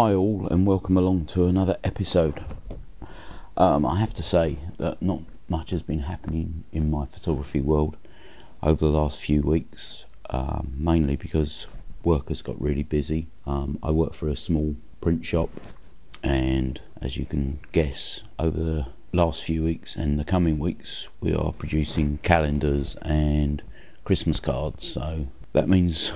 Hi all and welcome along to another episode. Um, I have to say that not much has been happening in my photography world over the last few weeks, um, mainly because work has got really busy. Um, I work for a small print shop and as you can guess over the last few weeks and the coming weeks we are producing calendars and Christmas cards so that means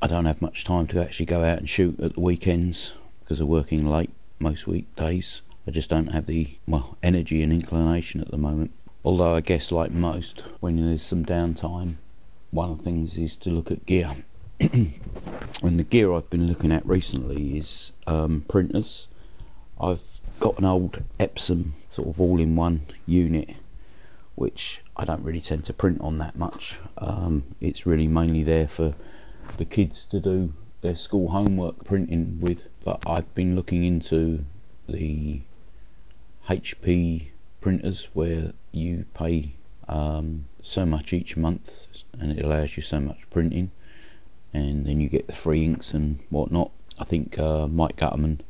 I don't have much time to actually go out and shoot at the weekends because of working late most weekdays. I just don't have the well energy and inclination at the moment. Although I guess like most, when there's some downtime, one of the things is to look at gear. and the gear I've been looking at recently is um, printers. I've got an old Epson sort of all-in-one unit, which I don't really tend to print on that much. Um, it's really mainly there for the kids to do their school homework printing with but I've been looking into the HP printers where you pay um, so much each month and it allows you so much printing and then you get the free inks and whatnot. I think uh, Mike Gutterman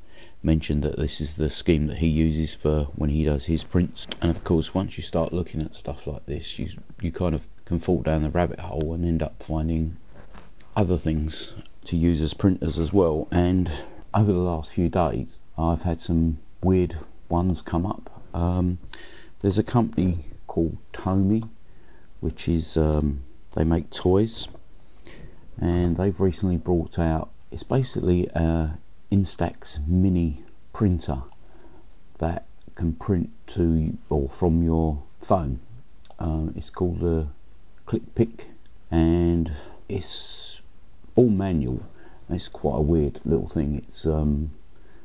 mentioned that this is the scheme that he uses for when he does his prints. And of course once you start looking at stuff like this you you kind of can fall down the rabbit hole and end up finding other things to use as printers as well and over the last few days I've had some weird ones come up. Um, there's a company called Tomy which is um, they make toys and they've recently brought out it's basically a Instax mini printer that can print to or from your phone. Um, it's called a ClickPick and it's all manual. It's quite a weird little thing. It's um,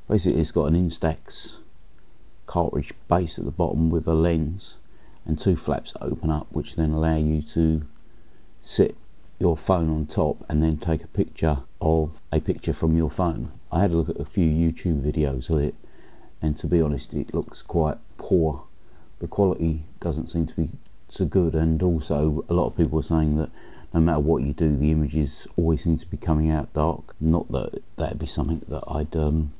basically it's got an Instax cartridge base at the bottom with a lens and two flaps open up, which then allow you to sit your phone on top and then take a picture of a picture from your phone. I had a look at a few YouTube videos of it, and to be honest, it looks quite poor. The quality doesn't seem to be so good, and also a lot of people are saying that no matter what you do, the images always seem to be coming out dark. Not that that'd be something that I'd um,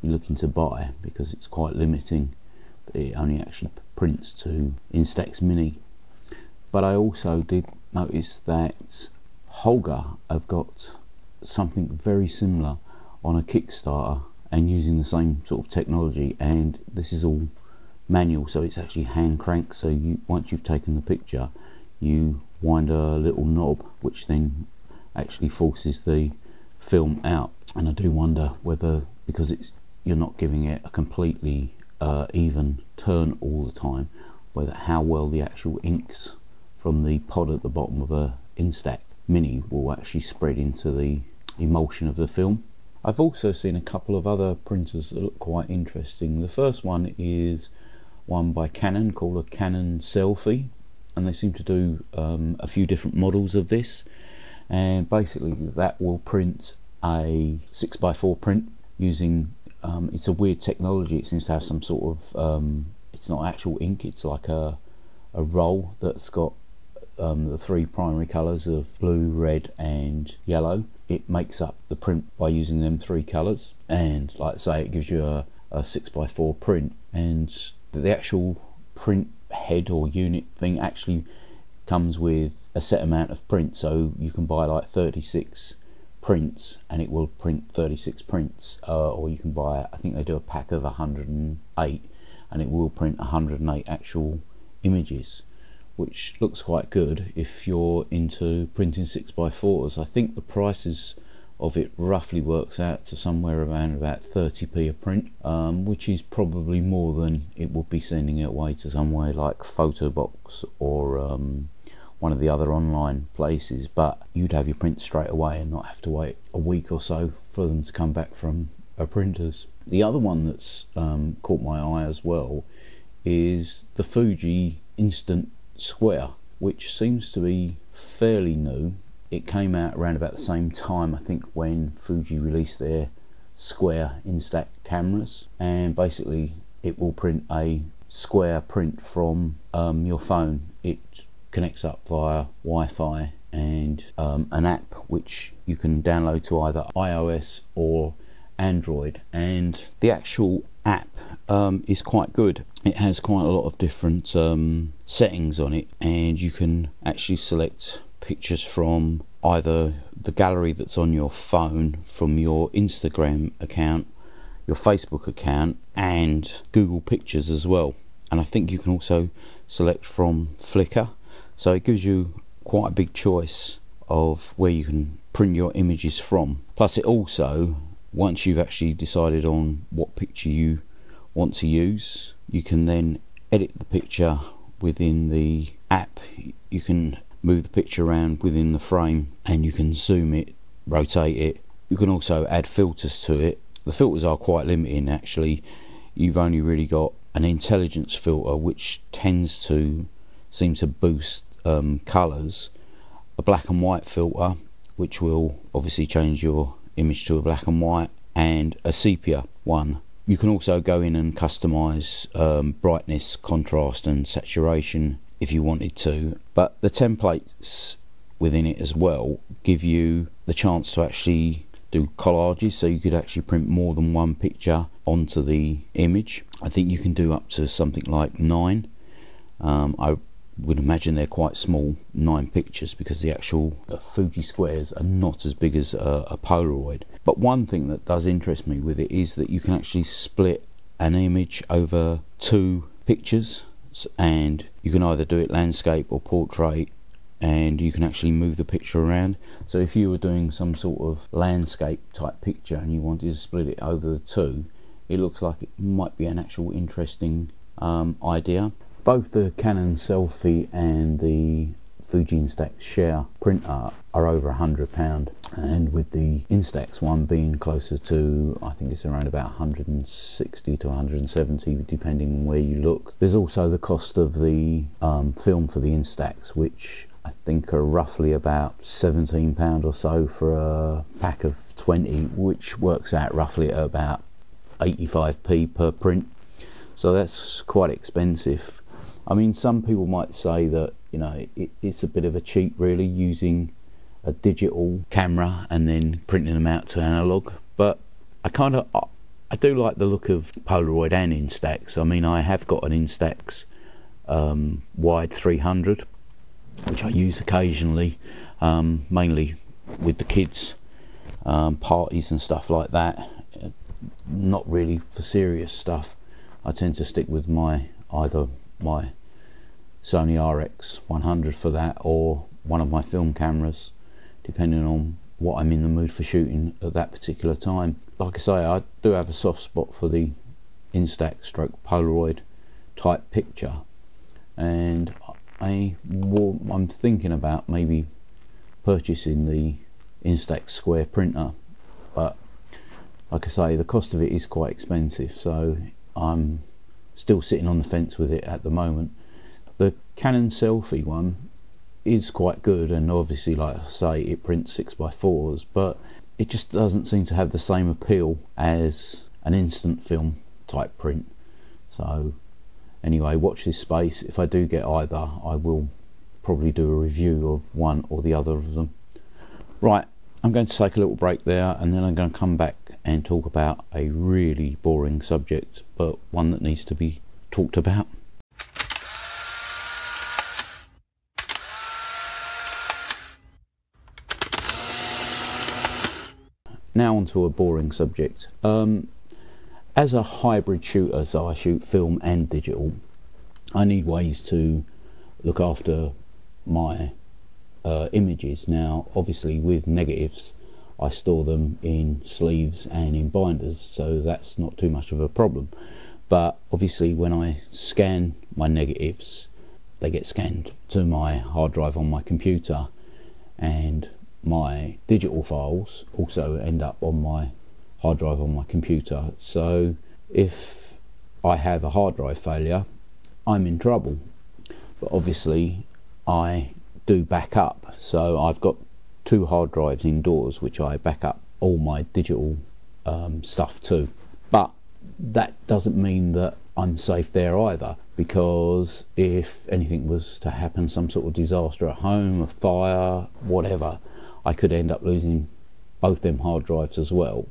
be looking to buy because it's quite limiting. It only actually prints to Instax Mini. But I also did notice that Holga have got something very similar on a Kickstarter and using the same sort of technology and this is all manual so it's actually hand crank so you once you've taken the picture you wind a little knob which then actually forces the film out and I do wonder whether because it's you're not giving it a completely uh, even turn all the time whether how well the actual inks from the pod at the bottom of a Instax Mini will actually spread into the emulsion of the film. I've also seen a couple of other printers that look quite interesting. The first one is one by Canon called a Canon Selphy and they seem to do um, a few different models of this. And basically that will print a 6x4 print using um, it's a weird technology. It seems to have some sort of um, it's not actual ink it's like a, a roll that's got um, the three primary colors of blue red and yellow. It makes up the print by using them three colors and like I say it gives you a, a 6x4 print. And the actual print head or unit thing actually comes with a set amount of prints so you can buy like 36 prints and it will print 36 prints uh, or you can buy I think they do a pack of 108 and it will print 108 actual images which looks quite good if you're into printing 6x4s I think the prices of it roughly works out to somewhere around about 30p a print um, which is probably more than it would be sending it away to somewhere like Photobox or um, one of the other online places. But you'd have your print straight away and not have to wait a week or so for them to come back from a printers. The other one that's um, caught my eye as well is the Fuji Instant Square which seems to be fairly new it came out around about the same time I think when Fuji released their square Instax cameras. And basically it will print a square print from um, your phone. It connects up via Wi-Fi and um, an app which you can download to either iOS or Android, and the actual app um, is quite good. It has quite a lot of different um, settings on it, and you can actually select pictures from either the gallery that's on your phone, from your Instagram account, your Facebook account, and Google Pictures as well. And I think you can also select from Flickr, so it gives you quite a big choice of where you can print your images from. Plus, it also, once you've actually decided on what picture you want to use, you can then edit the picture within the app. You can move the picture around within the frame and you can zoom it, rotate it. You can also add filters to it. The filters are quite limiting actually. You've only really got an intelligence filter which tends to seem to boost um, colours, a black and white filter which will obviously change your image to a black and white, and a sepia one. You can also go in and customize um, brightness, contrast, and saturation if you wanted to, but the templates within it as well give you the chance to actually do collages so you could actually print more than one picture onto the image. I think you can do up to something like nine. Um, I would imagine they're quite small, nine pictures, because the actual uh, Fuji squares are not as big as a, a Polaroid. But one thing that does interest me with it is that you can actually split an image over two pictures, and you can either do it landscape or portrait, and you can actually move the picture around. So if you were doing some sort of landscape type picture and you wanted to split it over the two, it looks like it might be an actual interesting um, idea both the Canon Selphy and the Fuji Instax Share printer are over a hundred pound. And with the Instax one being closer to I think it's around about 160 to 170 depending on where you look. There's also the cost of the um, film for the Instax which I think are roughly about 17 pound or so for a pack of 20 which works out roughly at about 85p per print. So that's quite expensive I mean, some people might say that you know it, it's a bit of a cheat, really, using a digital camera and then printing them out to analog. But I kind of I do like the look of Polaroid and Instax. I mean, I have got an Instax um, wide 300, which I use occasionally, um, mainly with the kids, um, parties and stuff like that. Not really for serious stuff. I tend to stick with my either my Sony RX 100 for that or one of my film cameras depending on what I'm in the mood for shooting at that particular time. Like I say, I do have a soft spot for the Instax stroke Polaroid type picture. And I I'm thinking about maybe purchasing the Instax square printer. But like I say the cost of it is quite expensive so I'm still sitting on the fence with it at the moment Canon Selphy one is quite good, and obviously, like I say, it prints 6x4s, but it just doesn't seem to have the same appeal as an instant film type print. So, anyway, watch this space. If I do get either, I will probably do a review of one or the other of them. Right, I'm going to take a little break there and then I'm going to come back and talk about a really boring subject, but one that needs to be talked about. Now onto a boring subject. Um, as a hybrid shooter, so I shoot film and digital, I need ways to look after my uh, images. Now, obviously, with negatives, I store them in sleeves and in binders, so that's not too much of a problem. But obviously, when I scan my negatives, they get scanned to my hard drive on my computer, and my digital files also end up on my hard drive on my computer. So if I have a hard drive failure, I'm in trouble. But obviously, I do back up. So I've got two hard drives indoors which I back up all my digital um, stuff to. But that doesn't mean that I'm safe there either because if anything was to happen, some sort of disaster at home, a fire, whatever, I could end up losing both them hard drives as well.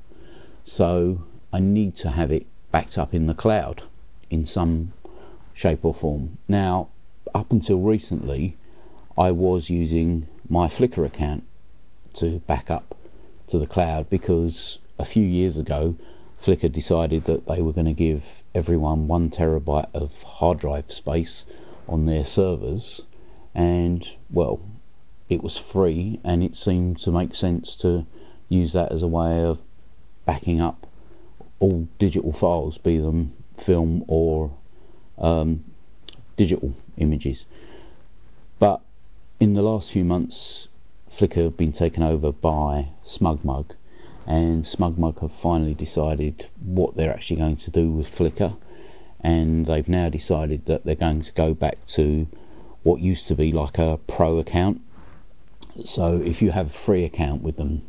So I need to have it backed up in the cloud in some shape or form. Now, up until recently, I was using my Flickr account to back up to the cloud because a few years ago, Flickr decided that they were going to give everyone one terabyte of hard drive space on their servers, and well, it was free, and it seemed to make sense to use that as a way of backing up all digital files, be them film or um, digital images. But in the last few months, Flickr have been taken over by SmugMug, and SmugMug have finally decided what they're actually going to do with Flickr, and they've now decided that they're going to go back to what used to be like a pro account. So if you have a free account with them,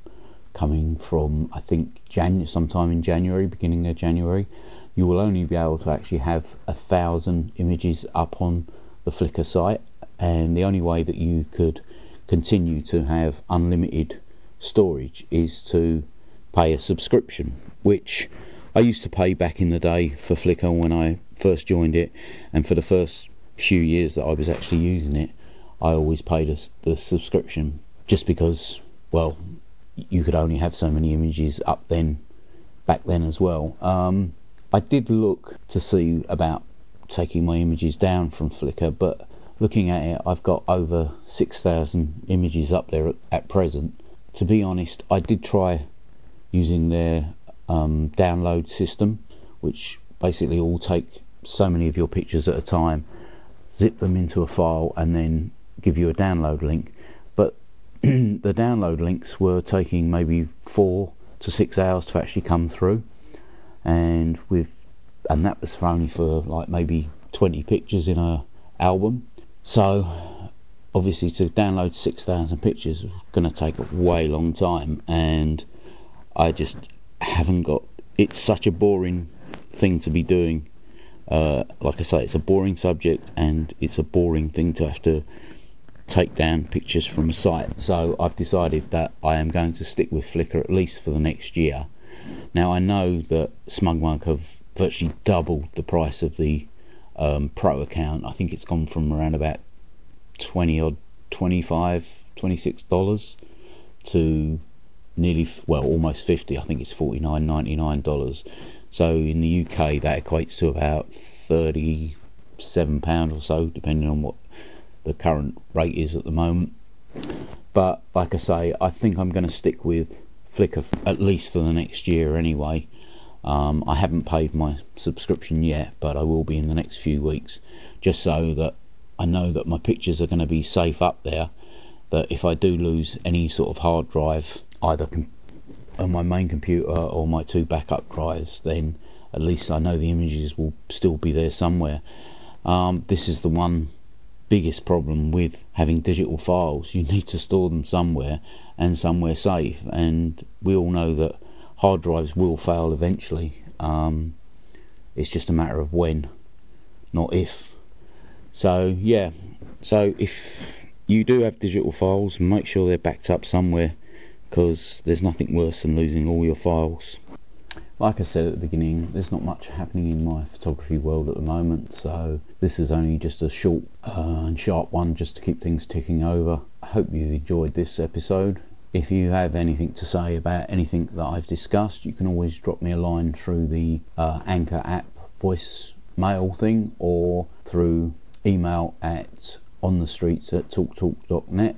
coming from I think Jan sometime in January, beginning of January, you will only be able to actually have a thousand images up on the Flickr site, and the only way that you could continue to have unlimited storage is to pay a subscription, which I used to pay back in the day for Flickr when I first joined it, and for the first few years that I was actually using it, I always paid a, the subscription just because, well, you could only have so many images up then, back then as well. Um, I did look to see about taking my images down from Flickr, but looking at it, I've got over 6,000 images up there at, at, present. To be honest, I did try using their um, download system, which basically all take so many of your pictures at a time, zip them into a file, and then give you a download link. But the download links were taking maybe four to six hours to actually come through. And with and that was for only for like maybe 20 pictures in a album. So obviously to download 6,000 pictures is going to take a way long time. And I just haven't got it's such a boring thing to be doing. Uh, like I say it's a boring subject and it's a boring thing to have to take down pictures from a site so I've decided that I am going to stick with Flickr at least for the next year now I know that SmugMug have virtually doubled the price of the um, Pro account. I think it's gone from around about 20 or 25, 26 dollars to nearly well almost 50. I think it's 49.99 dollars. So in the UK that equates to about 37 pound or so, depending on what the current rate is at the moment. But like I say, I think I'm going to stick with Flickr at least for the next year anyway. Um, I haven't paid my subscription yet, but I will be in the next few weeks, just so that I know that my pictures are going to be safe up there. That if I do lose any sort of hard drive, either on my main computer or my two backup drives, then at least I know the images will still be there somewhere. Um, this is the one biggest problem with having digital files. You need to store them somewhere and somewhere safe. And we all know that hard drives will fail eventually. Um, it's just a matter of when, not if. So yeah, so if you do have digital files, make sure they're backed up somewhere because there's nothing worse than losing all your files like I said at the beginning, there's not much happening in my photography world at the moment, so this is only just a short uh, and sharp one just to keep things ticking over. I hope you enjoyed this episode. If you have anything to say about anything that I've discussed, you can always drop me a line through the uh, Anchor app voice mail thing or through email at on the streets at talktalk.net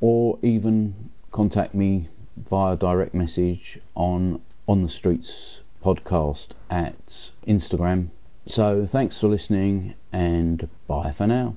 or even contact me via direct message on on the Streets podcast at Instagram. So thanks for listening and bye for now.